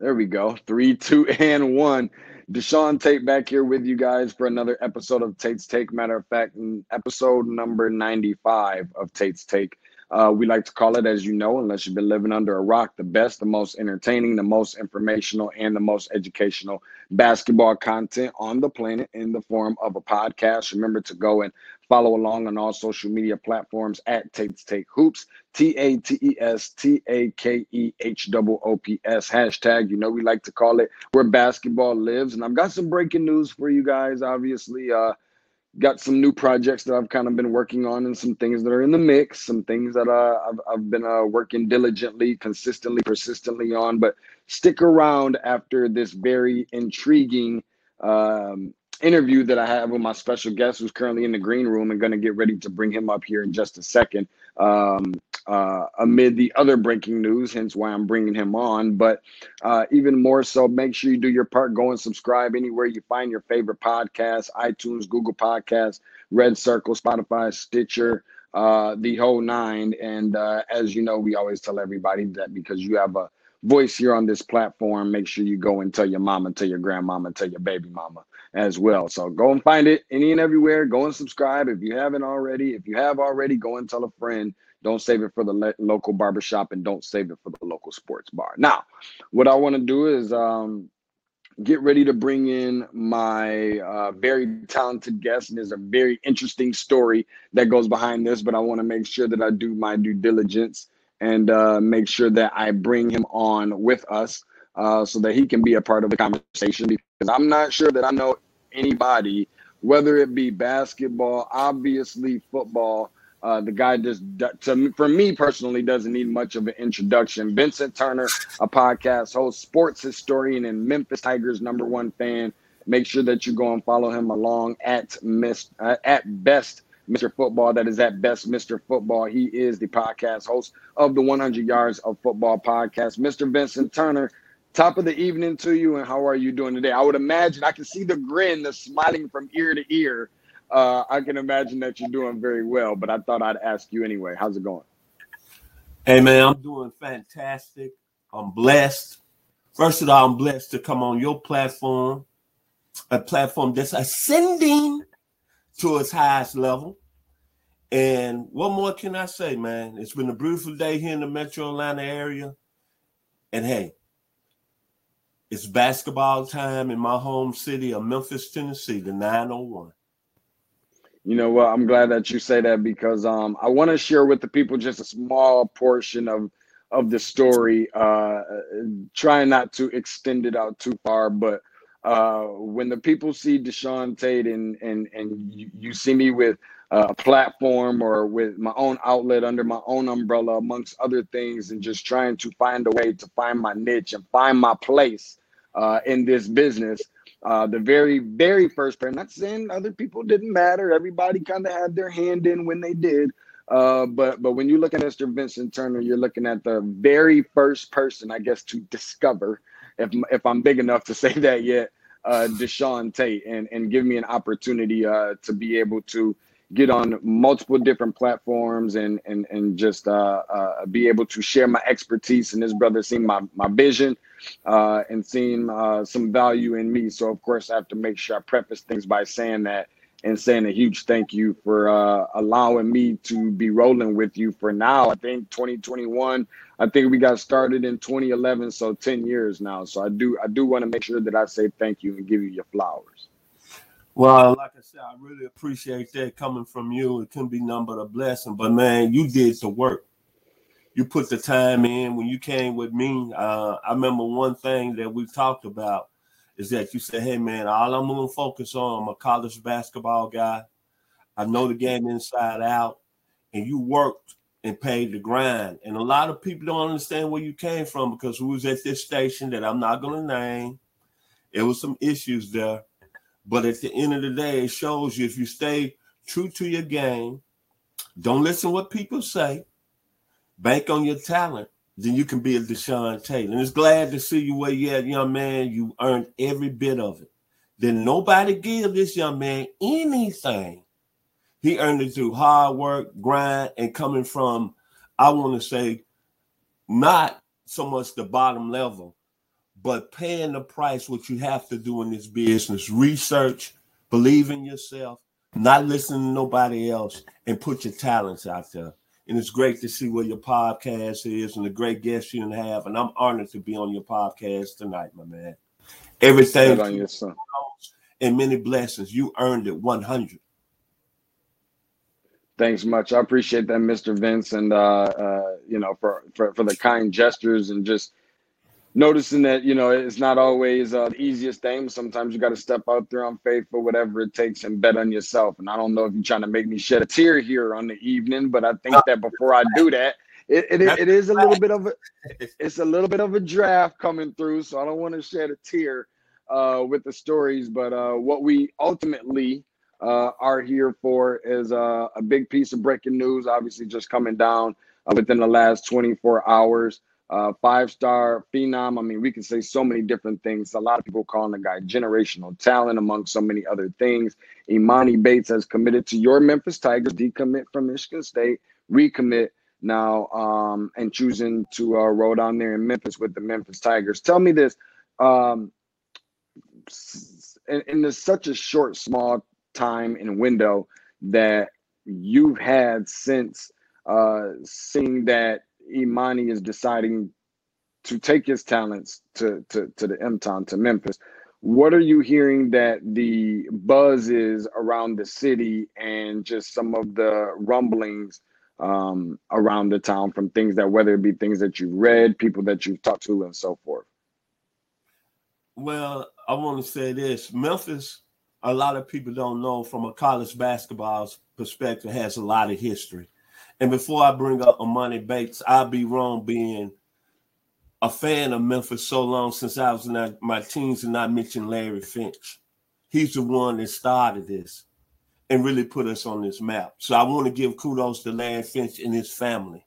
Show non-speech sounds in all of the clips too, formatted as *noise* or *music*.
There we go. Three, two, *laughs* and one. Deshaun Tate back here with you guys for another episode of Tate's Take. Matter of fact, episode number 95 of Tate's Take. Uh, we like to call it, as you know, unless you've been living under a rock, the best, the most entertaining, the most informational, and the most educational basketball content on the planet in the form of a podcast. Remember to go and follow along on all social media platforms at Tate's Take Hoops, T A T E S T A K E H O O P S hashtag. You know, we like to call it where basketball lives. And I've got some breaking news for you guys, obviously. Uh, got some new projects that I've kind of been working on and some things that are in the mix, some things that uh, I've, I've been uh, working diligently, consistently, persistently on. But stick around after this very intriguing um, interview that I have with my special guest who's currently in the green room and going to get ready to bring him up here in just a second. Um, uh, amid the other breaking news, hence why I'm bringing him on. But uh, even more so, make sure you do your part. Go and subscribe anywhere you find your favorite podcast iTunes, Google Podcasts, Red Circle, Spotify, Stitcher, uh, the whole nine. And uh, as you know, we always tell everybody that because you have a voice here on this platform, make sure you go and tell your mama, tell your grandmama, tell your baby mama as well. So go and find it any and everywhere. Go and subscribe if you haven't already. If you have already, go and tell a friend. Don't save it for the le- local barbershop and don't save it for the local sports bar. Now, what I want to do is um, get ready to bring in my uh, very talented guest. And there's a very interesting story that goes behind this, but I want to make sure that I do my due diligence and uh, make sure that I bring him on with us uh, so that he can be a part of the conversation because I'm not sure that I know anybody, whether it be basketball, obviously football. Uh, the guy just, to, for me personally, doesn't need much of an introduction. Vincent Turner, a podcast host, sports historian, and Memphis Tigers number one fan. Make sure that you go and follow him along at Miss uh, at best Mr. Football. That is at best Mr. Football. He is the podcast host of the 100 Yards of Football podcast. Mr. Vincent Turner, top of the evening to you, and how are you doing today? I would imagine I can see the grin, the smiling from ear to ear. Uh, I can imagine that you're doing very well, but I thought I'd ask you anyway. How's it going? Hey man, I'm doing fantastic. I'm blessed. First of all, I'm blessed to come on your platform, a platform that's ascending to its highest level. And what more can I say, man? It's been a beautiful day here in the Metro Atlanta area. And hey, it's basketball time in my home city of Memphis, Tennessee, the 901. You know what? I'm glad that you say that because um, I want to share with the people just a small portion of of the story. Uh, trying not to extend it out too far, but uh, when the people see Deshaun Tate and and and you, you see me with a platform or with my own outlet under my own umbrella, amongst other things, and just trying to find a way to find my niche and find my place uh, in this business. Uh, the very, very first person, not saying other people didn't matter. Everybody kind of had their hand in when they did. Uh, but but when you look at Mr. Vincent Turner, you're looking at the very first person, I guess, to discover, if if I'm big enough to *laughs* say that yet, uh, Deshaun Tate, and and give me an opportunity uh, to be able to get on multiple different platforms and and and just uh, uh, be able to share my expertise and this brother seeing my my vision uh, and seeing uh, some value in me. So of course I have to make sure I preface things by saying that and saying a huge thank you for uh, allowing me to be rolling with you for now. I think 2021. I think we got started in 2011, so 10 years now. So I do I do want to make sure that I say thank you and give you your flowers. Well, like I said, I really appreciate that coming from you. It couldn't be nothing but a blessing. But man, you did the work. You put the time in when you came with me. Uh, I remember one thing that we talked about is that you said, "Hey, man, all I'm gonna focus on. I'm a college basketball guy. I know the game inside out, and you worked and paid the grind. And a lot of people don't understand where you came from because we was at this station that I'm not gonna name. It was some issues there." But at the end of the day, it shows you if you stay true to your game, don't listen what people say, bank on your talent, then you can be a Deshaun Taylor. And it's glad to see you where you at, young man. You earned every bit of it. Then nobody give this young man anything. He earned it through hard work, grind, and coming from, I want to say, not so much the bottom level, but paying the price what you have to do in this business research believe in yourself not listen to nobody else and put your talents out there and it's great to see where your podcast is and the great guests you have and i'm honored to be on your podcast tonight my man everything on your son. and many blessings you earned it 100 Thanks much. I appreciate that, Mr. Vince, and uh, uh, you know for, for for the kind gestures and just noticing that you know it's not always uh, the easiest thing. Sometimes you got to step out there on faith for whatever it takes and bet on yourself. And I don't know if you're trying to make me shed a tear here on the evening, but I think that before I do that, it, it, it is a little bit of a it's a little bit of a draft coming through. So I don't want to shed a tear uh, with the stories, but uh, what we ultimately uh, are here for is uh, a big piece of breaking news, obviously just coming down uh, within the last 24 hours uh, five star phenom. I mean, we can say so many different things. A lot of people calling the guy generational talent, among so many other things. Emoni Bates has committed to your Memphis Tigers, decommit from Michigan State, recommit now, um, and choosing to uh, roll down there in Memphis with the Memphis Tigers. Tell me this. Um, in, in such a short, small time and window that you've had since uh, seeing that Emoni is deciding to take his talents to to to the M Town to Memphis. What are you hearing that the buzz is around the city and just some of the rumblings um, around the town from things that whether it be things that you've read, people that you've talked to, and so forth? Well, I want to say this: Memphis. A lot of people don't know from a college basketball perspective has a lot of history. And before I bring up Emoni Bates, I'll be wrong being a fan of Memphis so long since I was in my teens and not mention Larry Finch. He's the one that started this and really put us on this map. So I want to give kudos to Larry Finch and his family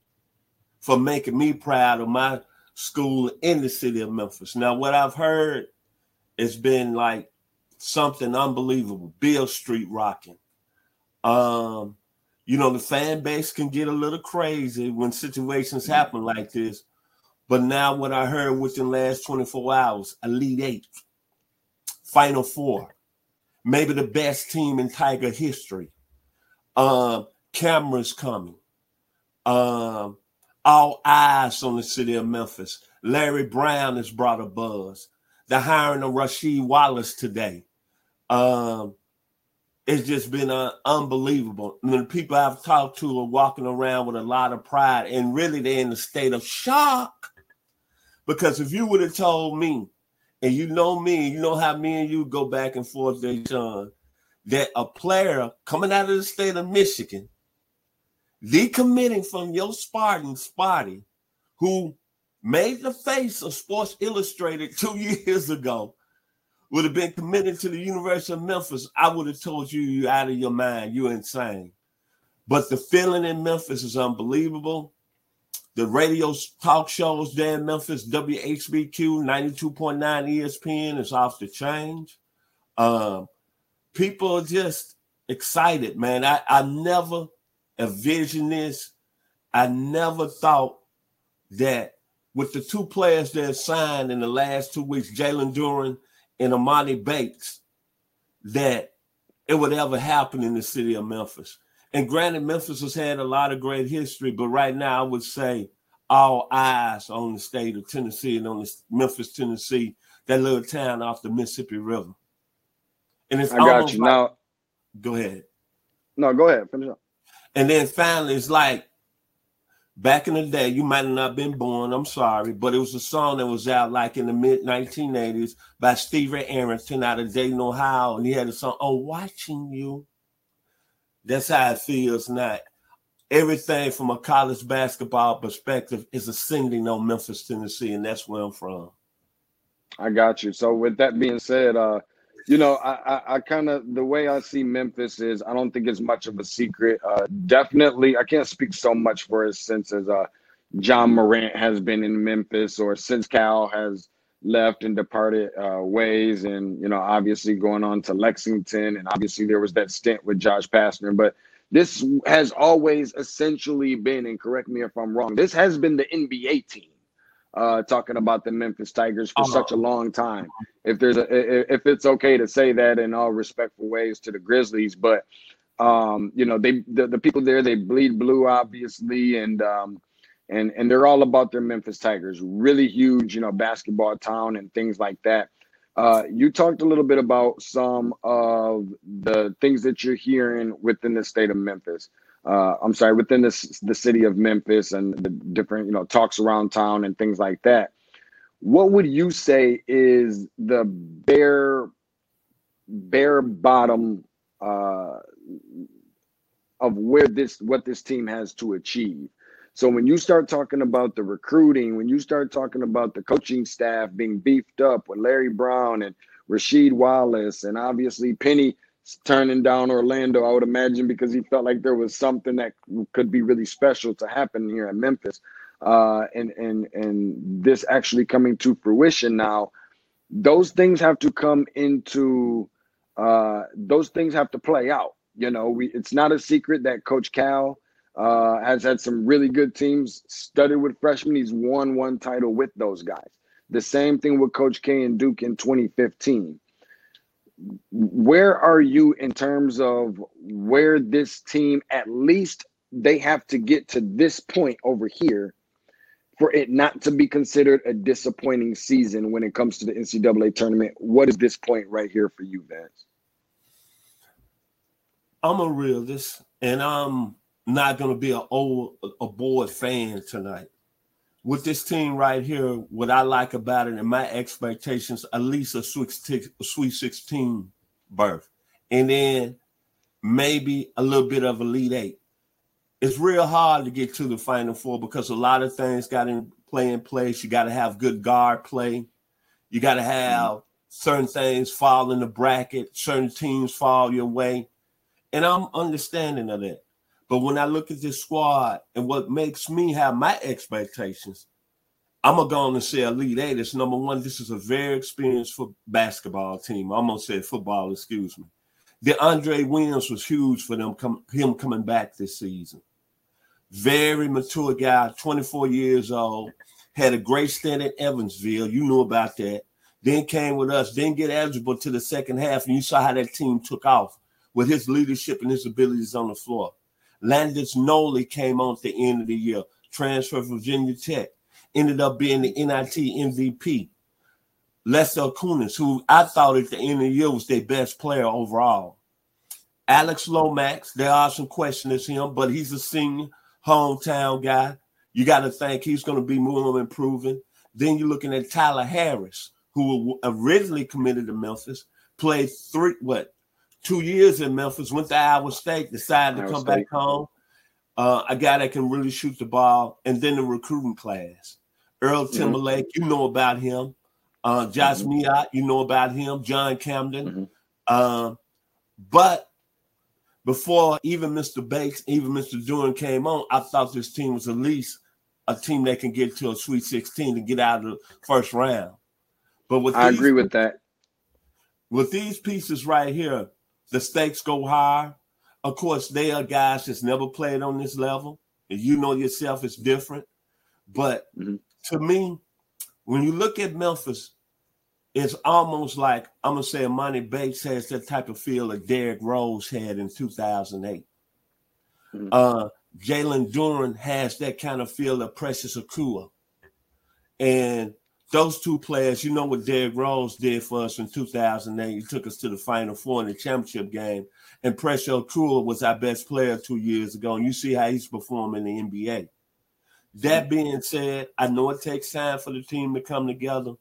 for making me proud of my school in the city of Memphis. Now, what I've heard has been like something unbelievable. Beale Street rocking. Um, you know, the fan base can get a little crazy when situations happen like this. But now, what I heard within the last 24 hours, Elite Eight, Final Four, maybe the best team in Tiger history. Um, cameras coming. Um, all eyes on the city of Memphis. Larry Brown has brought a buzz. The hiring of Rasheed Wallace today. Um, it's just been uh, unbelievable. And the people I've talked to are walking around with a lot of pride, and really they're in a state of shock. Because if you would have told me, and you know me, you know how me and you go back and forth, Deshaun, that a player coming out of the state of Michigan, decommitting from your Spartan Sparty, who made the face of Sports Illustrated two *laughs* years ago, would have been committed to the University of Memphis, I would have told you you're out of your mind. You're insane. But the feeling in Memphis is unbelievable. The radio talk shows there in Memphis, WHBQ 92.9 ESPN is off the change. Um, people are just excited, man. I, I never envisioned this. I never thought that with the two players that signed in the last two weeks, Jalen Duren and Emoni Bates that it would ever happen in the city of Memphis. And granted, Memphis has had a lot of great history, but right now I would say all eyes on the state of Tennessee and on the Memphis, Tennessee, that little town off the Mississippi River. And it's I got you like, now. Go ahead. No, go ahead. Finish up. And then finally, it's like back in the day, you might not have been born, I'm sorry, but it was a song that was out like in the mid 1980s by Stevie Arrington out of Dayton, Ohio. And he had a song, Oh, Watching You. That's how it feels now. Everything from a college basketball perspective is ascending on Memphis, Tennessee, and that's where I'm from. I got you. So with that being said, uh, you know, I, I, I kind of the way I see Memphis is I don't think it's much of a secret. Uh, definitely, I can't speak so much for it since as uh, Ja Morant has been in Memphis or since Cal has left and departed uh, ways, and you know, obviously going on to Lexington, and obviously there was that stint with Josh Pastner, but this has always essentially been, and correct me if I'm wrong, this has been the NBA team uh, talking about the Memphis Tigers for uh-huh. such a long time. If there's a, if it's okay to say that in all respectful ways to the Grizzlies, but um, you know, they the, the people there they bleed blue, obviously, and um, and and they're all about their Memphis Tigers. Really huge, you know, basketball town and things like that. Uh, you talked a little bit about some of the things that you're hearing within the state of Memphis. Uh, I'm sorry, within this the city of Memphis and the different you know talks around town and things like that. What would you say is the bare bare bottom uh, of where this what this team has to achieve? So when you start talking about the recruiting, when you start talking about the coaching staff being beefed up with Larry Brown and Rasheed Wallace and obviously Penny turning down Orlando, I would imagine because he felt like there was something that could be really special to happen here in Memphis. Uh, and and and this actually coming to fruition now, those things have to come into uh, those things have to play out. You know, we it's not a secret that Coach Cal uh, has had some really good teams studded with freshmen. He's won one title with those guys. The same thing with Coach K and Duke in 2015. Where are you in terms of where this team, at least they have to get to this point over here for it not to be considered a disappointing season when it comes to the NCAA tournament? What is this point right here for you, Vance? I'm a realist, and I'm not going to be an old a board fan tonight. With this team right here, what I like about it and my expectations, at least a sweet, 16 berth, and then maybe a little bit of elite eight. It's real hard to get to the final four because a lot of things got in play in place. You got to have good guard play. You got to have certain things fall in the bracket, certain teams fall your way. And I'm understanding of that. But when I look at this squad and what makes me have my expectations, I'm gonna go on and say Elite Eight is number one. This is a very experienced for basketball team. I'm gonna say football, excuse me. DeAndre Williams was huge for them, come, him coming back this season. Very mature guy, 24 years old, had a great stint at Evansville. You knew about that. Then came with us, didn't get eligible to the second half, and you saw how that team took off with his leadership and his abilities on the floor. Landis Nolley came on at the end of the year, transferred from Virginia Tech, ended up being the NIT MVP. Lester Quinones, who I thought at the end of the year was their best player overall. Alex Lomax, there are some questions him, but he's a senior, hometown guy. You got to think he's going to be more improving. Then you're looking at Tyler Harris, who originally committed to Memphis, played three, what, two years in Memphis, went to Iowa State, decided Iowa to come State. back home. Uh, a guy that can really shoot the ball, and then the recruiting class. Earl mm-hmm. Timberlake, mm-hmm. you know about him. Uh, Josh mm-hmm. Minott, you know about him. John Camden. Mm-hmm. Uh, but before even Mr. Bates, even Mr. Duren came on, I thought this team was at least a team that can get to a Sweet 16 to get out of the first round. But with I these, agree with that. With these pieces right here, the stakes go higher. Of course, they are guys that's never played on this level, and you know yourself it's different. But mm-hmm. to me, when you look at Memphis, it's almost like I'm gonna say Emoni Bates has that type of feel that Derrick Rose had in 2008. Mm-hmm. Uh, Jalen Duren has that kind of feel of Precious Achiuwa. And those two players, you know what Derrick Rose did for us in 2008. He took us to the Final Four in the championship game. And Precious Achiuwa was our best player two years ago. And you see how he's performing in the NBA. That being said, I know it takes time for the team to come together.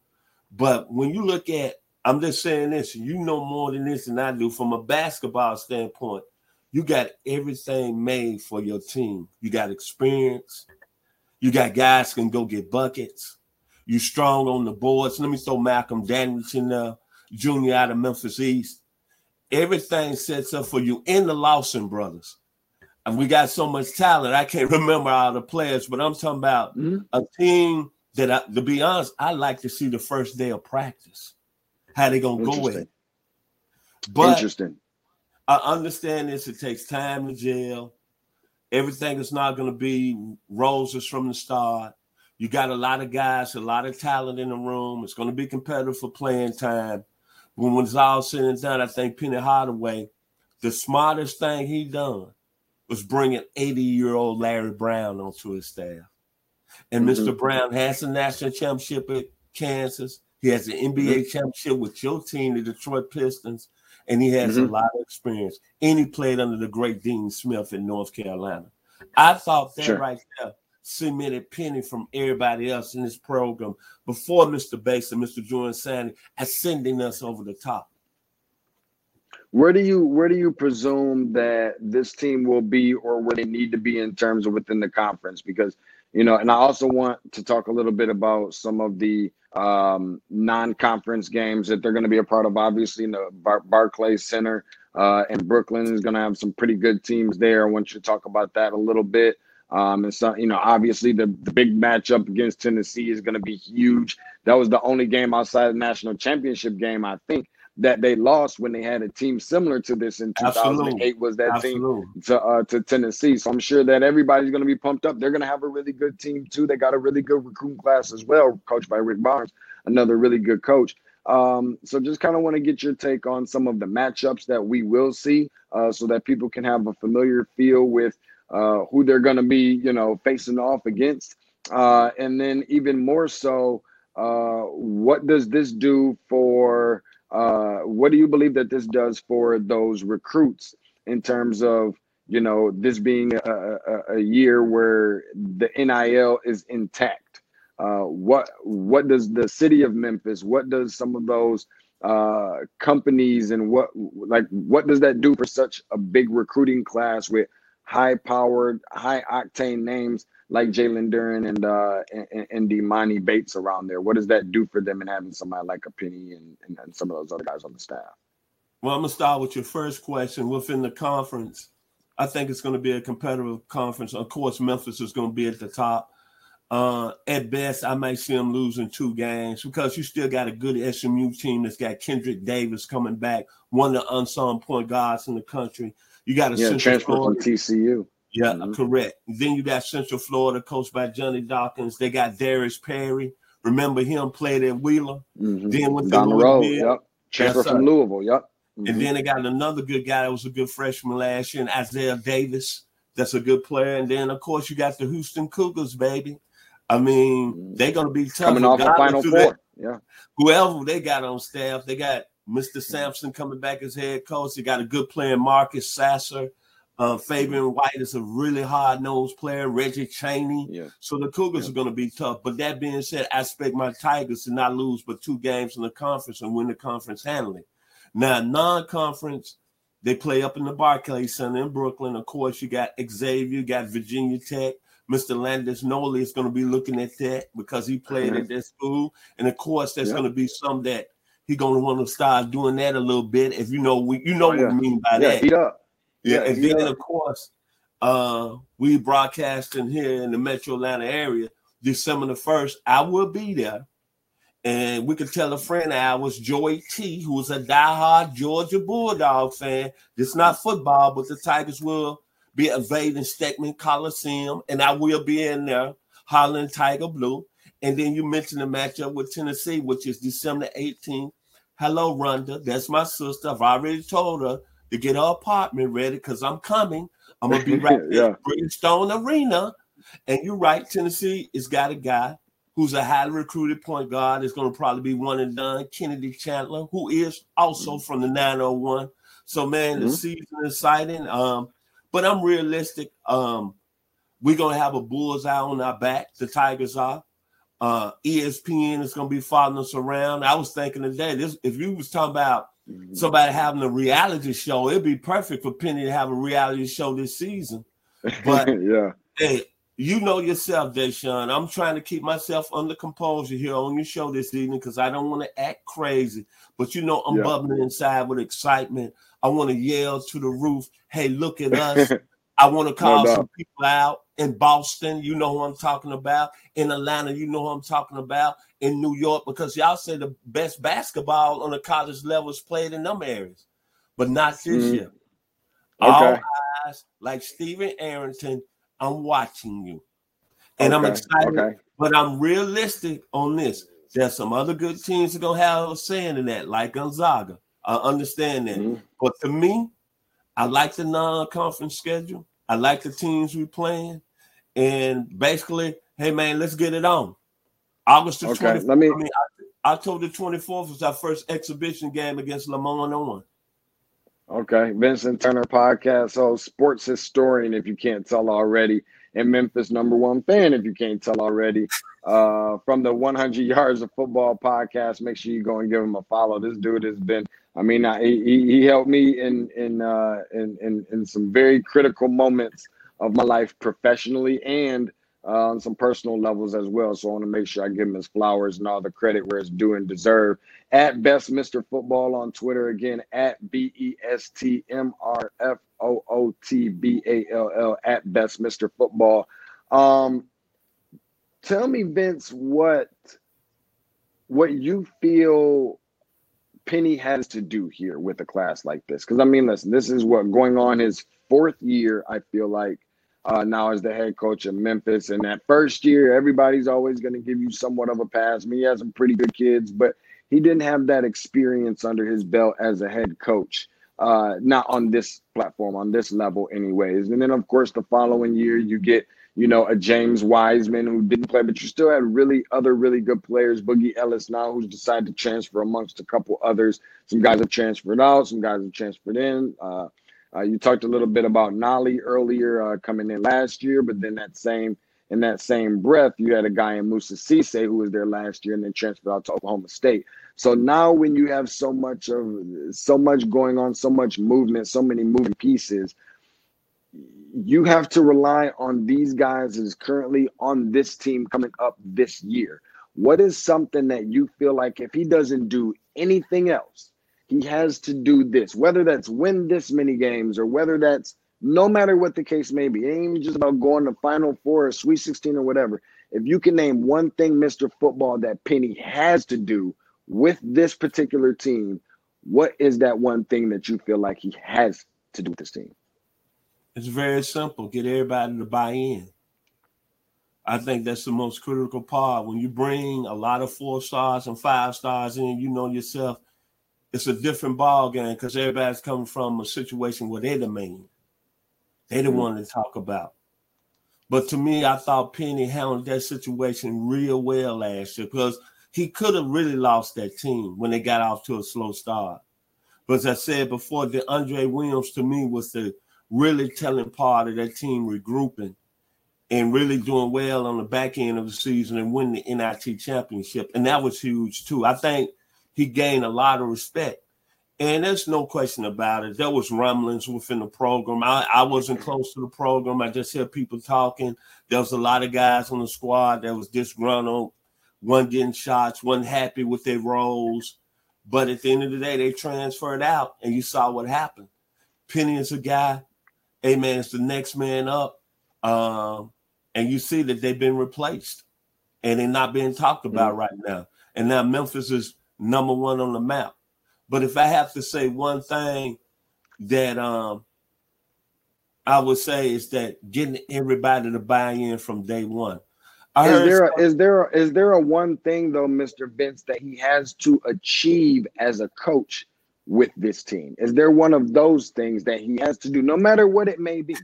But when you look at, I'm just saying this, you know more than this than I do from a basketball standpoint. You got everything made for your team. You got experience. You got guys can go get buckets you strong on the boards. Let me throw Malcolm Danielson Jr. out of Memphis East. Everything sets up for you in the Lawson brothers. And we got so much talent. I can't *laughs* remember all the players, but I'm talking about mm-hmm. a team that, I, to be honest, I like to see the first day of practice. How they gonna go with it? But Interesting. I understand this. It takes time to gel. Everything is not going to be roses from the start. You got a lot of guys, a lot of talent in the room. It's going to be competitive for playing time. When, when it's all said and done, I think Penny Hardaway, the smartest thing he done was bringing 80 year old Larry Brown onto his staff. And mm-hmm. Mr. Brown has a national championship at Kansas. He has an NBA mm-hmm. championship with your team, the Detroit Pistons, and he has mm-hmm. a lot of experience. And he played under the great Dean Smith in North Carolina. I thought that sure. right there cemented Penny from everybody else in this program before Mr. Bates and Mr. Jordan Sandy ascending us over the top. Where do you where do you presume that this team will be or where they need to be in terms of within the conference? Because you know, and I also want to talk a little bit about some of the um, non-conference games that they're going to be a part of. Obviously, in the Bar- Barclays Center uh, in Brooklyn is going to have some pretty good teams there. I want you to talk about that a little bit. Um, and so, you know, obviously the, the big matchup against Tennessee is going to be huge. That was the only game outside the national championship game, I think, that they lost when they had a team similar to this in 2008 Absolutely. was that Absolutely. team to uh, to Tennessee. So I'm sure that everybody's going to be pumped up. They're going to have a really good team too. They got a really good recruiting class as well, coached by Rick Barnes, another really good coach. Um, so just kind of want to get your take on some of the matchups that we will see, uh, so that people can have a familiar feel with uh, who they're going to be, you know, facing off against. Uh, and then even more so, uh, what does this do for, uh, what do you believe that this does for those recruits in terms of, you know, this being a, a, a year where the NIL is intact? Uh, what what does the city of Memphis? What does some of those uh, companies and what like what does that do for such a big recruiting class with high powered, high octane names like Jalen Duren and uh and, and Emoni Bates around there? What does that do for them and having somebody like a Penny and, and, and some of those other guys on the staff? Well, I'm gonna start with your first question. Within the conference, I think it's to be a competitive conference. Of course, Memphis is to be at the top. Uh, at best, I might see them losing two games because you still got a good SMU team that's got Kendrick Davis coming back, one of the unsung point guards in the country. You got a yeah, transfer from TCU. Yeah, mm-hmm. correct. Then you got Central Florida, coached by Johnny Dawkins. They got Darius Perry. Remember him played at Wheeler. Mm-hmm. Then with the road, yep. Transfer yes, from Louisville, yep. Mm-hmm. And then they got another good guy that was a good freshman last year, and Isaiah Davis. That's a good player. And then of course you got the Houston Cougars, baby. I mean, mm-hmm. they're gonna be tough. Coming off the final four. That. Yeah. Whoever they got on staff, they got Mr. Sampson coming back as head coach. They got a good player, Marcus Sasser. Uh, Fabian White is a really hard nosed player. Reggie Chaney. Yeah. So the Cougars yeah. are going to be tough. But that being said, I expect my Tigers to not lose but two games in the conference and win the conference handling. Now, non conference, they play up in the Barclays Center in Brooklyn. Of course, you got Xavier, you got Virginia Tech. Mr. Landis Nolley is going to be looking at that because he played at that school. And of course, there's going to be some that he gonna want to start doing that a little bit. If you know, we you know oh, yeah. what I mean by yeah, that. Yeah, yeah and then of course, uh, we broadcasting here in the Metro Atlanta area, December the first. I will be there, and we could tell a friend of ours, Joey T, who is a diehard Georgia Bulldog fan. It's not football, but the Tigers will be invading Stegeman Coliseum, and I will be in there hollering Tiger Blue. And then you mentioned the matchup with Tennessee, which is December 18th. Hello, Rhonda. That's my sister. I've already told her to get her apartment ready because I'm coming. I'm gonna be *laughs* right there yeah. Bridgestone Arena. And you're right, Tennessee has got a guy who's a highly recruited point guard. Is going to probably be one and done. Kennedy Chandler, who is also mm-hmm. from the 901. So man, mm-hmm. the season is exciting. Um, but I'm realistic. Um, we're gonna have a bullseye on our back. The Tigers are. Uh, ESPN is going to be following us around. I was thinking today, this if you was talking about mm-hmm. somebody having a reality show, it'd be perfect for Penny to have a reality show this season. But *laughs* yeah, hey, you know yourself, Deshaun. I'm trying to keep myself under composure here on your show this evening because I don't want to act crazy. But you know, I'm yeah. bubbling inside with excitement. I want to yell to the roof, "Hey, look at us!" *laughs* I want to call no some people out in Boston, you know who I'm talking about. In Atlanta, you know who I'm talking about. In New York, because y'all say the best basketball on the college level is played in them areas, but not this mm-hmm. year. Okay. All eyes, like Stephen Arrington, I'm watching you. And okay. I'm excited. Okay. But I'm realistic on this. There's some other good teams that gonna have a saying in that, like Gonzaga. I understand that. Mm-hmm. But to me, I like the non-conference schedule. I like the teams we playing. And basically, hey man, let's get it on. August the okay, 24th. Let me, I mean, October 24th was our first exhibition game against LeMoyne-Owen. Okay. Vincent Turner podcast host, sports historian, if you can't tell already, and Memphis number one fan, if you can't tell already. Uh, from the 100 Yards of Football podcast, make sure you go and give him a follow. This dude has been, I mean, I, he, he helped me in in, uh, in in in some very critical moments of my life professionally and uh, on some personal levels as well. So I want to make sure I give him his flowers and all the credit where it's due and deserved. At Best Mr. Football on Twitter again at B E S T M R F O O T B A L L at Best Mr. Football. Um, tell me, Vince, what what you feel Penny has to do here with a class like this? Because I mean, listen, this is what going on his fourth year. I feel like uh, now as the head coach of Memphis. And that first year, everybody's always going to give you somewhat of a pass. I mean, he has some pretty good kids, but he didn't have that experience under his belt as a head coach. Uh, not on this platform, on this level, anyways. And then, of course, the following year, you get, you know, a James Wiseman who didn't play, but you still had really other really good players. Boogie Ellis now, who's decided to transfer amongst a couple others. Some guys have transferred out, some guys have transferred in. Uh, uh, you talked a little bit about Nolley earlier uh, coming in last year, but then that same in that same breath, you had a guy in Moussa Cisse who was there last year and then transferred out to Oklahoma State. So now when you have so much of so much going on, so much movement, so many moving pieces, you have to rely on these guys is currently on this team coming up this year. What is something that you feel like if he doesn't do anything else, he has to do this, whether that's win this many games or whether that's no matter what the case may be. It ain't just about going to Final Four or Sweet 16 or whatever. If you can name one thing, Mr. Football, that Penny has to do with this particular team, what is that one thing that you feel like he has to do with this team? It's very simple. Get everybody to buy in. I think that's the most critical part. When you bring a lot of four stars and five stars in, you know yourself – it's a different ball game because everybody's coming from a situation where they're the main. They the mm-hmm. one to talk about. But to me, I thought Penny handled that situation real well last year because he could have really lost that team when they got off to a slow start. But as I said before, DeAndre Williams to me was the really telling part of that team regrouping and really doing well on the back end of the season and winning the NIT championship. And that was huge too. I think he gained a lot of respect. And there's no question about it. There was rumblings within the program. I, I wasn't close to the program. I just heard people talking. There was a lot of guys on the squad that was disgruntled, one getting shots, one happy with their roles. But at the end of the day, they transferred out, and you saw what happened. Penny is a guy, hey man, it's the next man up. Um, and you see that they've been replaced and they're not being talked about mm-hmm. right now. And now Memphis is number one on the map. But if I have to say one thing that um I would say is that getting everybody to buy in from day one. I is there a, is there a, is there a one thing though, Mr. Vince, that he has to achieve as a coach with this team? Is there one of those things that he has to do, no matter what it may be?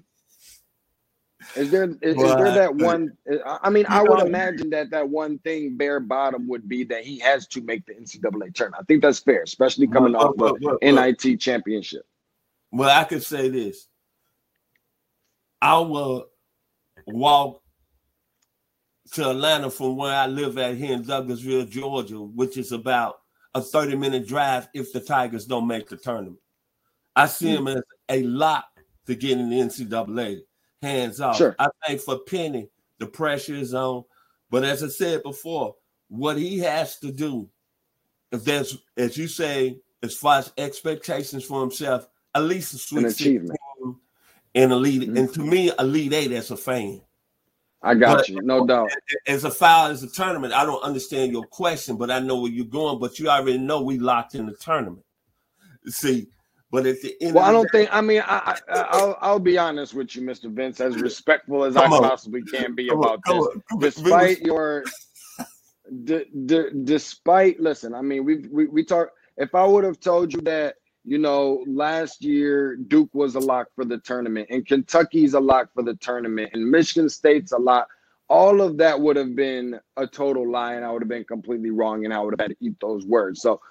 Is there is, is there that one? Uh, I mean, I would imagine that that one thing bare bottom would be that he has to make the NCAA tournament. I think that's fair, especially coming well, off well, the well, NIT championship. Well, I could say this: I will walk to Atlanta from where I live at here in Douglasville, Georgia, which is about a 30 minute drive if the Tigers don't make the tournament. I see him as a lot to get in the NCAA hands off. Sure. I think for Penny, the pressure is on. But as I said before, what he has to do, if there's, as you say, as far as expectations for himself, at least a sweet achievement and elite. Mm-hmm. And to me, elite eight as a fan. I got but, you, no doubt. As a foul, as a tournament, I don't understand your question, but I know where you're going. But you already know we locked in the tournament. See, But at the end, well, I don't day, think. I mean, I, I will I'll be honest with you, Mr. Vince, as respectful as I on. possibly can be Come about come this. on. Despite your, d- d- despite listen, I mean, we we we talk. If I would have told you that, you know, last year Duke was a lock for the tournament, and Kentucky's a lock for the tournament, and Michigan State's a lock. All of that would have been a total lie, and I would have been completely wrong, and I would have had to eat those words. So,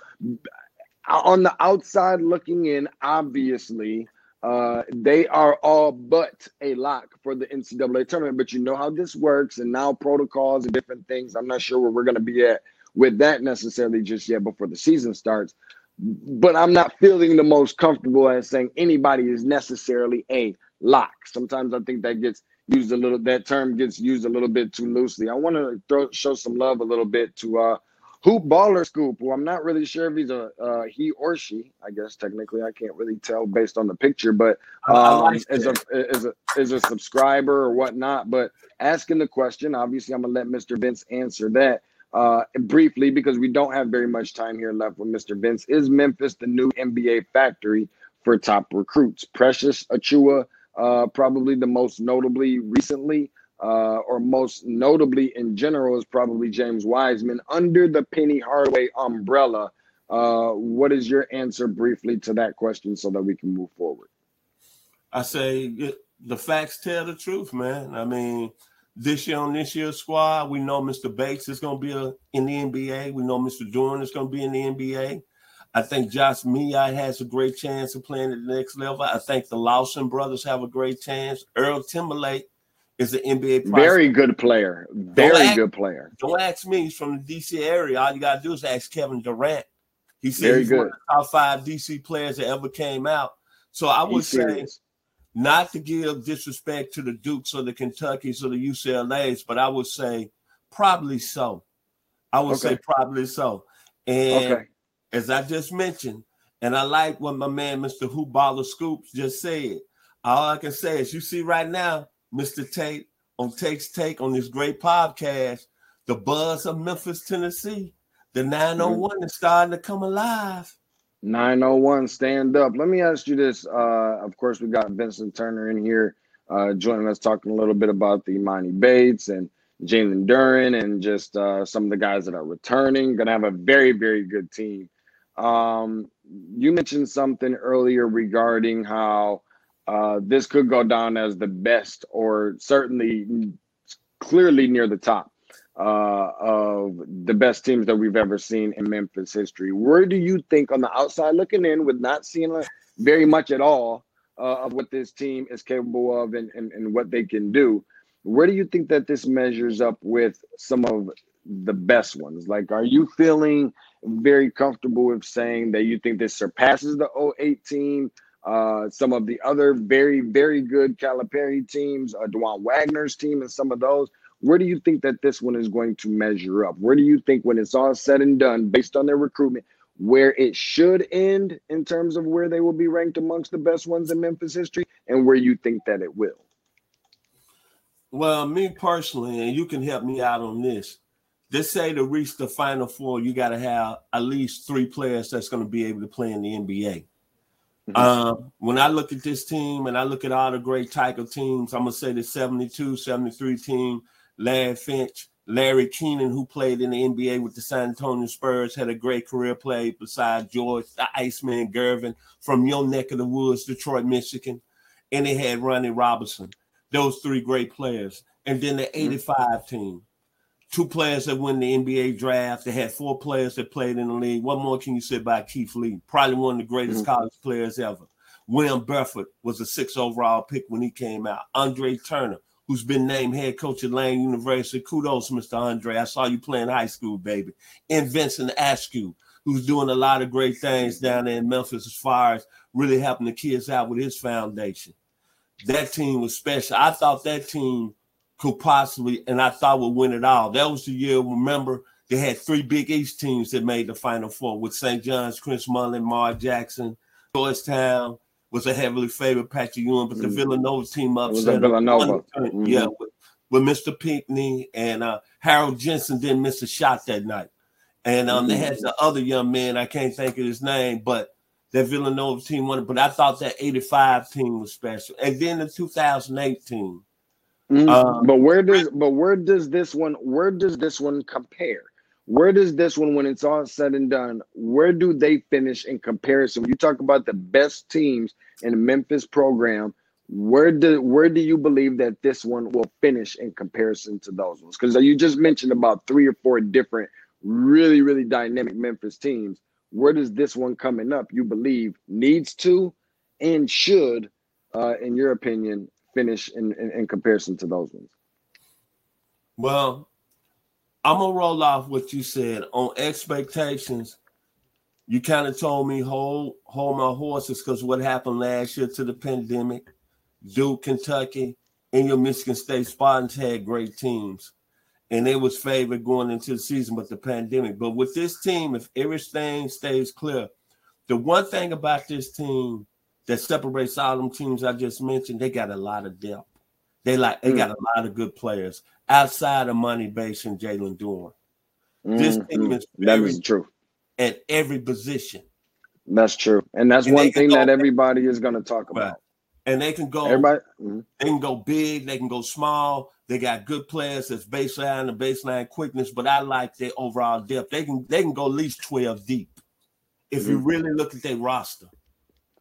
on the outside looking in, obviously, uh, they are all but a lock for the NCAA tournament. But you know how this works, and now protocols and different things. I'm not sure where we're going to be at with that necessarily just yet before the season starts. But I'm not feeling the most comfortable as saying anybody is necessarily a lock. Sometimes I think that gets used a little. That term gets used a little bit too loosely. I want to throw show some love a little bit to uh, Hoop Baller Scoop, who I'm not really sure if he's a uh, he or she. I guess technically I can't really tell based on the picture, but um, like as a as a as a subscriber or whatnot. But asking the question, obviously, I'm gonna let Mr. Vince answer that uh, briefly because we don't have very much time here left with Mr. Vince. Is Memphis the new NBA factory for top recruits? Precious Achiuwa, uh, probably the most notably recently uh, or most notably in general is probably James Wiseman under the Penny Hardaway umbrella. Uh, what is your answer briefly to that question so that we can move forward? I say the facts tell the truth, man. I mean, this year on this year's squad, we know Mr. Bates is going to be a, in the NBA. We know Mr. Dorn is going to be in the NBA. I think Josh Mead has a great chance of playing at the next level. I think the Lawson brothers have a great chance. Earl Timberlake is an NBA prospect. Very good player. Very act- good player. Don't ask me. He's from the DC area. All you gotta do is ask Kevin Durant. He said Very he's one of the top five DC players that ever came out. So I would say. Not to give disrespect to the Dukes or the Kentuckys or the UCLA's, but I would say probably so. I would say probably so. And Okay. as I just mentioned, and I like what my man Mr. Hoop Baller Scoops just said. All I can say is you see right now, Mr. Tate on Tate's Take on this great podcast, the buzz of Memphis, Tennessee, the 901 mm-hmm. is starting to come alive. 901 stand up. Let me ask you this uh of course we got vincent turner in here uh joining us talking a little bit about the Emoni bates and jalen duren and just uh some of the guys that are returning gonna have a very very good team. Um you mentioned something earlier regarding how uh this could go down as the best or certainly clearly near the top uh, of the best teams that we've ever seen in Memphis history. Where do you think, on the outside looking in, with not seeing very much at all uh, of what this team is capable of and, and, and what they can do, where do you think that this measures up with some of the best ones? Like, are you feeling very comfortable with saying that you think this surpasses the 08 team? Uh, some of the other very, very good Calipari teams, uh, Dajuan Wagner's team, and some of those. Where do you think that this one is going to measure up? Where do you think, when it's all said and done, based on their recruitment, where it should end in terms of where they will be ranked amongst the best ones in Memphis history, and where you think that it will? Well, me personally, and you can help me out on this. They say to reach the final four, you got to have at least three players that's going to be able to play in the NBA. Mhm. Um, when I look at this team and I look at all the great Tiger teams, I'm going to say the 72, 73 team, Larry Finch, Larry Kenon, who played in the NBA with the San Antonio Spurs, had a great career play beside George, the Iceman Gervin from your neck of the woods, Detroit, Michigan. And they had Ronnie Robinson. Those three great players. And then the 85 team. Two players that won the NBA draft. They had four players that played in the league. What more can you say about Keith Lee? Probably one of the greatest Mhm. college players ever. William Bedford was a six overall pick when he came out. Andre Turner, who's been named head coach at Lane University. Kudos, Mr. Andre. I saw you playing high school, baby. And Vincent Askew, who's doing a lot of great things down there in Memphis as far as really helping the kids out with his foundation. That team was special. I thought that team could possibly, and I thought would win it all. That was the year, remember, they had three Big East teams that made the Final Four with St. John's, Chris Mullin, Mar Jackson, Georgetown was a heavily favored Patrick Ewing, but the Mm. Villanova team was upset. a them. Villanova. Yeah, with, with Mr. Pinckney and uh, Harold Jensen didn't miss a shot that night. And um, they Mm-hmm. had the other young man, I can't think of his name, but that Villanova team won it, but I thought that 85 team was special. And then the 2018. Mm-hmm. Um, but where does but where does this one where does this one compare? Where does this one, when it's all said and done, where do they finish in comparison? When you talk about the best teams in the Memphis program, where do where do you believe that this one will finish in comparison to those ones? Because you just mentioned about three or four different really really dynamic Memphis teams. Where does this one coming up? You believe needs to and should, uh, in your opinion, finish in, in, in comparison to those ones? Well, I'm gonna roll off what you said on expectations. You kind of told me hold hold my horses because what happened last year to the pandemic, Duke, Kentucky, and your Michigan State Spartans had great teams, and they was favored going into the season, but the pandemic. But with this team, if everything stays clear, the one thing about this team that separates all them teams I just mentioned, they got a lot of depth. They like they mm. got a lot of good players outside of Emoni Bates and Jalen Duren. Mm-hmm. This team is that is true at every position. That's true, and that's and one thing that everybody is going to talk about. Right. And they can go. Everybody, mm-hmm. they can go big. They can go small. They got good players that's baseline and baseline quickness, but I like their overall depth. They can they can go at least twelve deep if mm-hmm. you really look at their roster.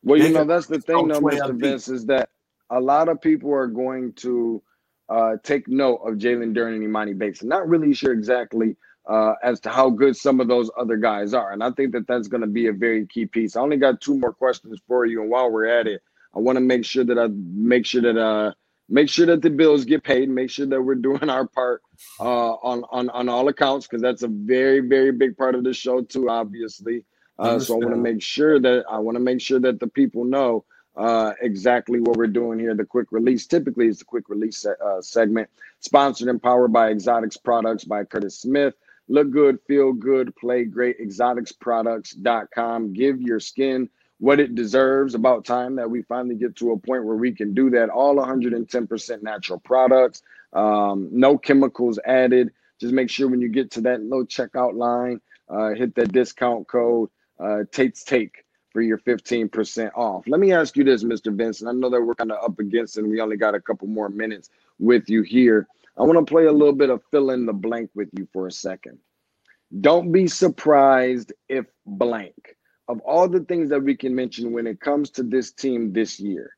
Well, you know that's the thing, though, Mr. Deep. Vince, is that a lot of people are going to uh, take note of Jalen Duren and Emoni Bates. I'm not really sure exactly uh, as to how good some of those other guys are. And I think that that's going to be a very key piece. I only got two more questions for you. And while we're at it, I want to make sure that I make sure that uh make sure that the bills get paid, make sure that we're *laughs* doing our part uh, on on on all accounts because that's a very very big part of the show too. Obviously, uh, so I want to make sure that I want to make sure that the people know uh, exactly what we're doing here. The quick release typically is the quick release uh, segment, sponsored and powered by Exotics Products by Curtis Smith. Look good, feel good, play great. Exoticsproducts.com. Give your skin what it deserves. About time that we finally get to a point where we can do that. All 110% natural products, um, no chemicals added. Just make sure when you get to that low checkout line, uh, hit that discount code, uh, Tate's Take for your 15% off. Let me ask you this, Mr. Vincent. I know that we're kind of up against and we only got a couple more minutes with you here. I want to play a little bit of fill in the blank with you for a second. Don't be surprised if blank. Of all the things that we can mention when it comes to this team this year,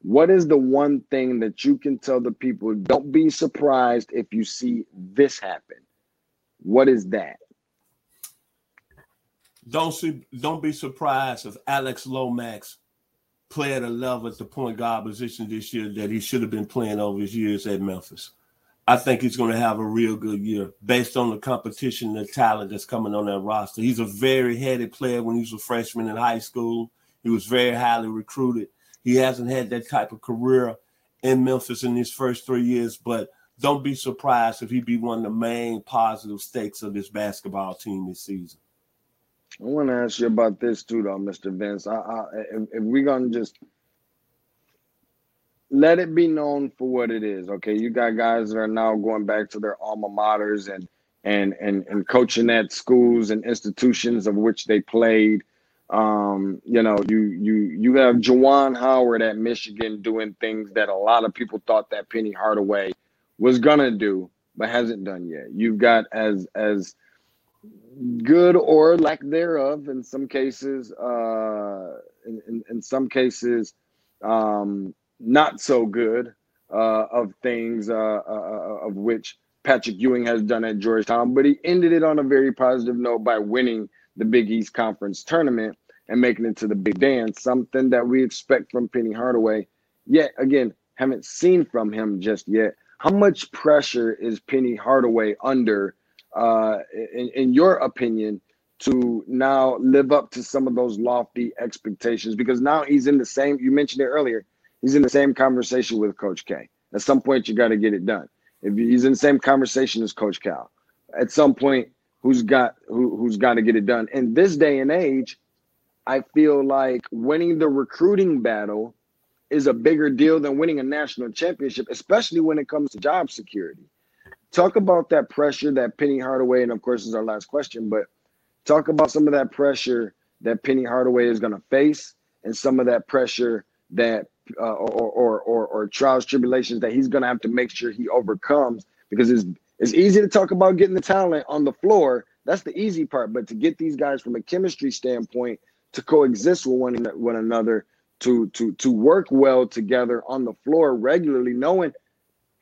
what is the one thing that you can tell the people? Don't be surprised if you see this happen. What is that? Don't see, don't be surprised if Alex Lomax played a level at the point guard position this year that he should have been playing over his years at Memphis. I think he's going to have a real good year based on the competition, and the talent that's coming on that roster. He's a very headed player when he was a freshman in high school. He was very highly recruited. He hasn't had that type of career in Memphis in his first three years, but don't be surprised if he be one of the main positive stakes of this basketball team this season. I want to ask you about this too, though, Mr. Vince. I, I, if, if we're gonna just let it be known for what it is, okay? You got guys that are now going back to their alma maters and and and and coaching at schools and institutions of which they played. Um, you know, you you you have Juwan Howard at Michigan doing things that a lot of people thought that Penny Hardaway was gonna do, but hasn't done yet. You've got as as good or lack thereof in some cases uh in, in, in some cases um not so good uh of things uh, uh, uh, of which Patrick Ewing has done at Georgetown but he ended it on a very positive note by winning the Big East Conference tournament and making it to the Big Dance something that we expect from Penny Hardaway. Yet again haven't seen from him just yet. How much pressure is Penny Hardaway under uh, in, in your opinion, to now live up to some of those lofty expectations? Because now he's in the same, you mentioned it earlier, he's in the same conversation with Coach K. At some point, you got to get it done. If he's in the same conversation as Coach Cal, at some point, who's got who, who's got to get it done? In this day and age, I feel like winning the recruiting battle is a bigger deal than winning a national championship, especially when it comes to job security talk about that pressure that Penny Hardaway, and of course, is our last question, but talk about some of that pressure that Penny Hardaway is going to face and some of that pressure that uh, or, or, or or trials tribulations that he's going to have to make sure he overcomes because it's it's easy to talk about getting the talent on the floor. That's the easy part but to get these guys from a chemistry standpoint to coexist with one, one another to to to work well together on the floor regularly knowing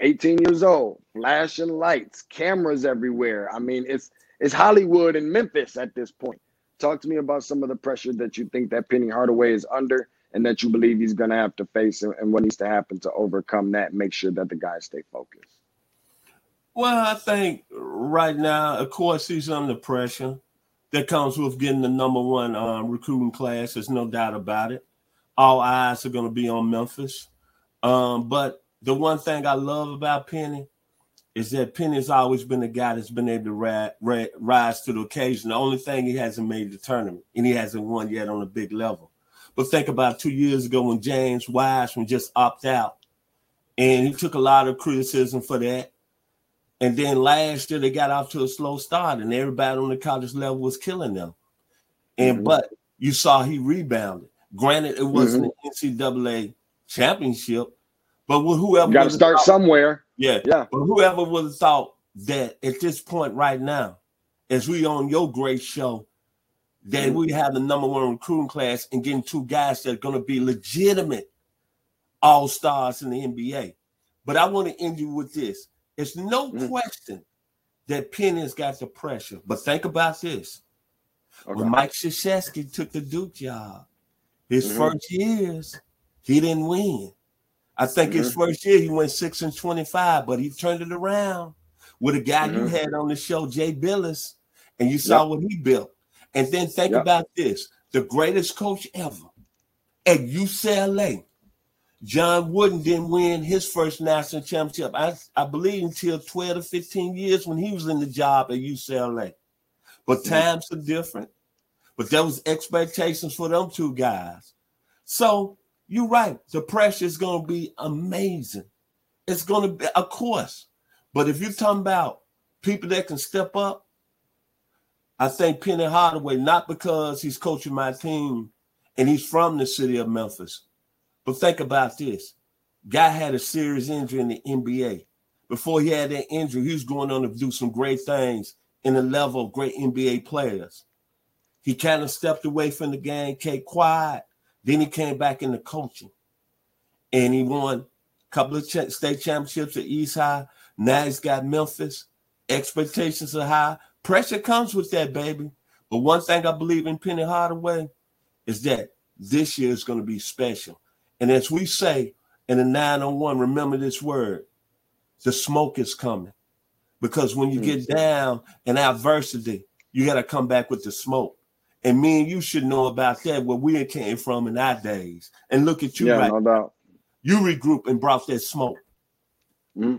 18 years old flashing lights cameras everywhere i mean it's it's hollywood and memphis at this point talk to me about some of the pressure that you think that penny hardaway is under and that you believe he's going to have to face and, and what needs to happen to overcome that make sure that the guys stay focused? Well, I think right now, of course, he's under pressure that comes with getting the number one um, recruiting class. There's no doubt about it. All eyes are going to be on Memphis. Um, but the one thing I love about Penny is that Penny's always been a guy that's been able to ri- ri- rise to the occasion. The only thing he hasn't made the tournament, and he hasn't won yet on a big level. But think about two years ago when James Wiseman just opted out, and he took a lot of criticism for that. And then last year they got off to a slow start, and everybody on the college level was killing them. And mm-hmm. but you saw he rebounded. Granted, it wasn't mm-hmm. an NCAA championship, but whoever got to start thought, somewhere. Yeah, yeah. But whoever would have thought that at this point right now, as we on your great show, that we have the number one recruiting class and getting two guys that are going to be legitimate all stars in the NBA. But I want to end you with this. It's no mm-hmm. question that Penn has got the pressure. But think about this. Okay. When Mike Krzyzewski took the Duke job, his mm-hmm. first years, he didn't win. I think mm-hmm. his first year he went six and 25, but he turned it around with a guy you mm-hmm. had on the show, Jay Bilas, and you saw yep. what he built. And then think yep. about this the greatest coach ever at UCLA. John Wooden didn't win his first national championship, I, I believe, until 12 to 15 years when he was in the job at UCLA. But mm-hmm. times are different. But there was expectations for them two guys. So you're right. The pressure is going to be amazing. It's going to be, of course. But if you're talking about people that can step up, I think Penny Hardaway, not because he's coaching my team and he's from the city of Memphis, but think about this. Guy had a serious injury in the NBA. Before he had that injury, he was going on to do some great things in the level of great NBA players. He kind of stepped away from the game, kept quiet. Then he came back into coaching. And he won a couple of state championships at East High. Now he's got Memphis. Expectations are high. Pressure comes with that, baby. But one thing I believe in Penny Hardaway is that this year is going to be special. And as we say in the 901, remember this word the smoke is coming. Because when you get mm-hmm. down in adversity, you got to come back with the smoke. And me and you should know about that, where we came from in our days. And look at you yeah, right no doubt. You regroup and brought that smoke. Mm-hmm.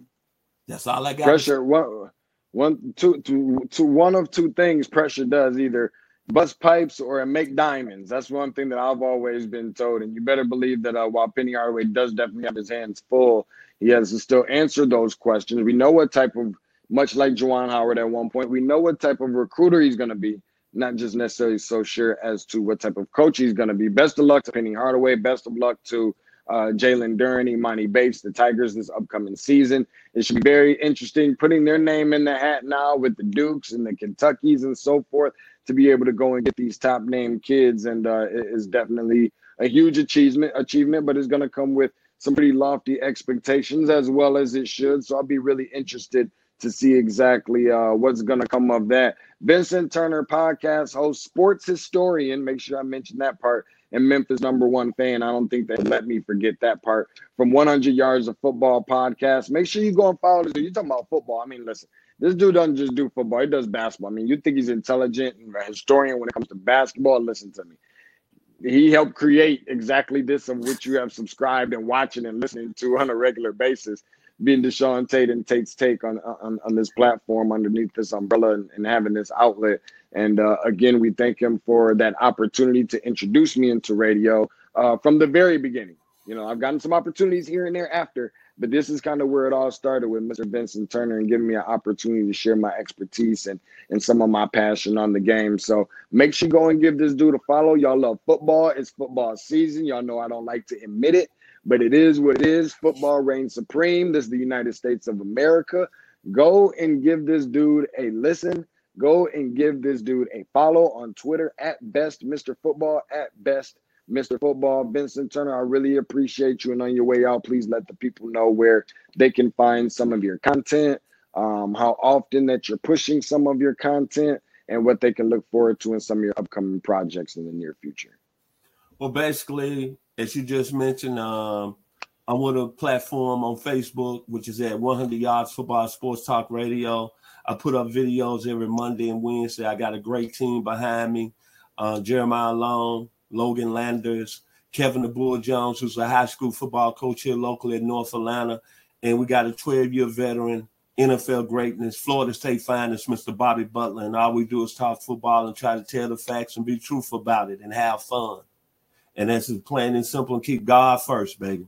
That's all I got. Pressure. What one, two, two, two, one of two things pressure does either bust pipes or make diamonds. That's one thing that I've always been told. And you better believe that uh, while Penny Hardaway does definitely have his hands full, he has to still answer those questions. We know what type of, much like Juwan Howard at one point, we know what type of recruiter he's going to be. Not just necessarily so sure as to what type of coach he's going to be. Best of luck to Penny Hardaway. Best of luck to uh, Jalen Duren, Emoni Bates, the Tigers this upcoming season. It should be very interesting putting their name in the hat now with the Dukes and the Kentuckies and so forth to be able to go and get these top name kids. And uh, it is definitely a huge achievement, achievement, but it's going to come with some pretty lofty expectations as well as it should. So I'll be really interested to see exactly uh, what's going to come of that. Vincent Turner, podcast host, sports historian. Make sure I mention that part and Memphis number one fan. I don't think they let me forget that part from 100 Yards of Football podcast. Make sure you go and follow this. You're talking about football. I mean, listen, this dude doesn't just do football, he does basketball. I mean, you think he's intelligent and a historian when it comes to basketball? Listen to me. He helped create exactly this of which you have subscribed and watching and listening to on a regular basis being Deshaun Tate and Tate's take on on, on this platform underneath this umbrella and, and having this outlet. And uh, again, we thank him for that opportunity to introduce me into radio uh, from the very beginning. You know, I've gotten some opportunities here and there after, But this is kind of where it all started with Mr. Vincent Turner and giving me an opportunity to share my expertise and, and some of my passion on the game. So make sure you go and give this dude a follow. Y'all love football. It's football season. Y'all know I don't like to admit it, but it is what it is. Football reigns supreme. This is the United States of America. Go and give this dude a listen. Go and give this dude a follow on Twitter at best Mr. Football at best Mr. Football, Vincent Turner, I really appreciate you. And on your way out, please let the people know where they can find some of your content, um, how often that you're pushing some of your content, and what they can look forward to in some of your upcoming projects in the near future. Well, basically, as you just mentioned, um, I'm with a platform on Facebook, which is at 100 Yards Football Sports Talk Radio. I put up videos every Monday and Wednesday. I got a great team behind me. Uh, Jeremiah Long, Logan Landers, Kevin the Bull Jones, who's a high school football coach here locally in North Atlanta. And we got a 12 year veteran, NFL greatness, Florida State finest, Mr. Bobby Butler. And all we do is talk football and try to tell the facts and be truthful about it and have fun. And that's just plain and simple and keep God first, baby.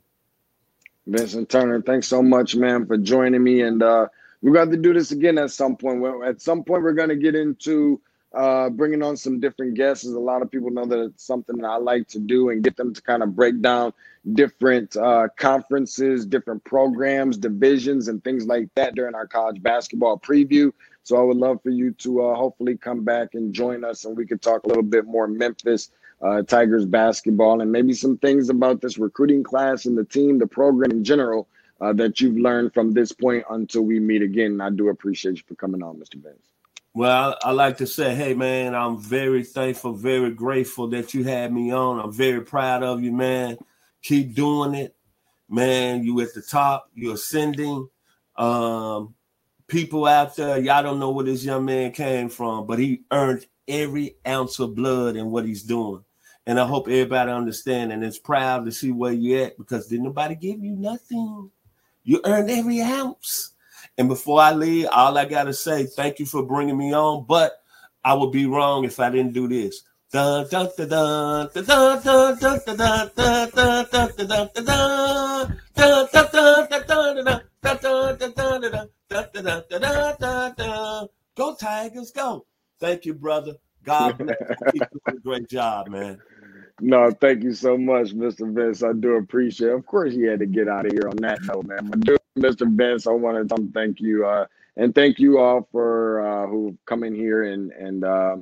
Vincent Turner, thanks so much, man, for joining me. And uh, we're going to do this again at some point. At some point, we're going to get into uh, bringing on some different guests. As A lot of people know that it's something that I like to do and get them to kind of break down different uh, conferences, different programs, divisions, and things like that during our college basketball preview. So I would love for you to uh, hopefully come back and join us, and we could talk a little bit more Memphis uh, Tigers basketball and maybe some things about this recruiting class and the team, the program in general. Uh, that you've learned from this point until we meet again. I do appreciate you for coming on, Mr. Benz. Well, I, I, like to say, hey man, I'm very thankful, very grateful that you had me on. I'm very proud of you, man. Keep doing it, man. You at the top, you're ascending. Um, people out there, y'all don't know where this young man came from, but he earned every ounce of blood in what he's doing. And I hope everybody understand and is proud to see where you at because did nobody give you nothing. You earned every ounce. And before I leave, all I got to say, thank you for bringing me on. But I would be wrong if I didn't do this. Go Tigers, go. Thank you, brother. God bless you. Keep doing a great job, man. No, thank you so much, Mr. Vince. I do appreciate it. Of course, you had to get out of here on that note, man. But dude, Mr. Vince, I want to thank you. Uh, and thank you all for uh, who come in here and and uh,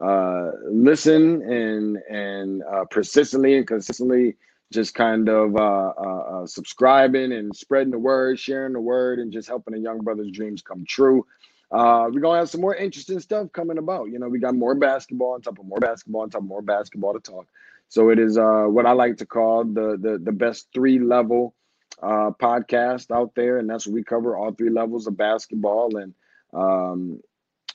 uh, listen and and uh, persistently and consistently just kind of uh, uh, subscribing and spreading the word, sharing the word, and just helping a young brother's dreams come true. Uh, we're gonna have some more interesting stuff coming about. You know, we got more basketball on top of more basketball on top of more basketball to talk. So it is uh, what I like to call the the the best three level uh, podcast out there, and that's what we cover all three levels of basketball. And um,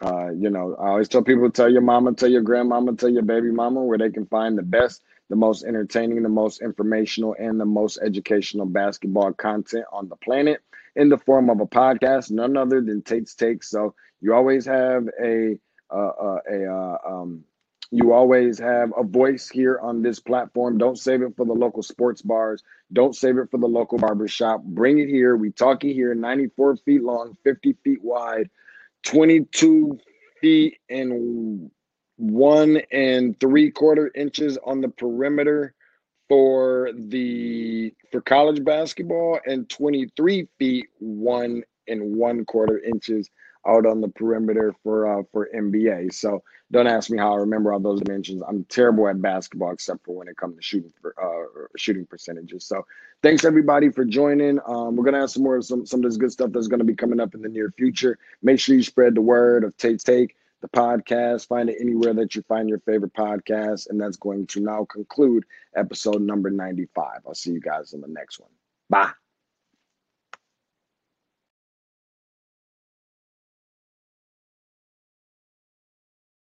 uh, you know, I always tell people tell your mama, tell your grandmama, tell your baby mama where they can find the best, the most entertaining, the most informational, and the most educational basketball content on the planet in the form of a podcast, none other than Tate's Takes. So you always have a uh, uh, a uh, um, you always have a voice here on this platform. Don't save it for the local sports bars. Don't save it for the local barbershop. Bring it here. We talk it here 94 feet long, 50 feet wide, 22 feet and one and three quarter inches on the perimeter for the for college basketball and 23 feet one and one quarter inches out on the perimeter for uh, for NBA. So don't ask me how I remember all those dimensions. I'm terrible at basketball except for when it comes to shooting for uh, shooting percentages. So thanks everybody for joining. Um, we're gonna have some more some some of this good stuff that's gonna be coming up in the near future. Make sure you spread the word of Tate's Take, the podcast. Find it anywhere that you find your favorite podcast, and that's going to now conclude episode number 95. I'll see you guys in the next one. Bye.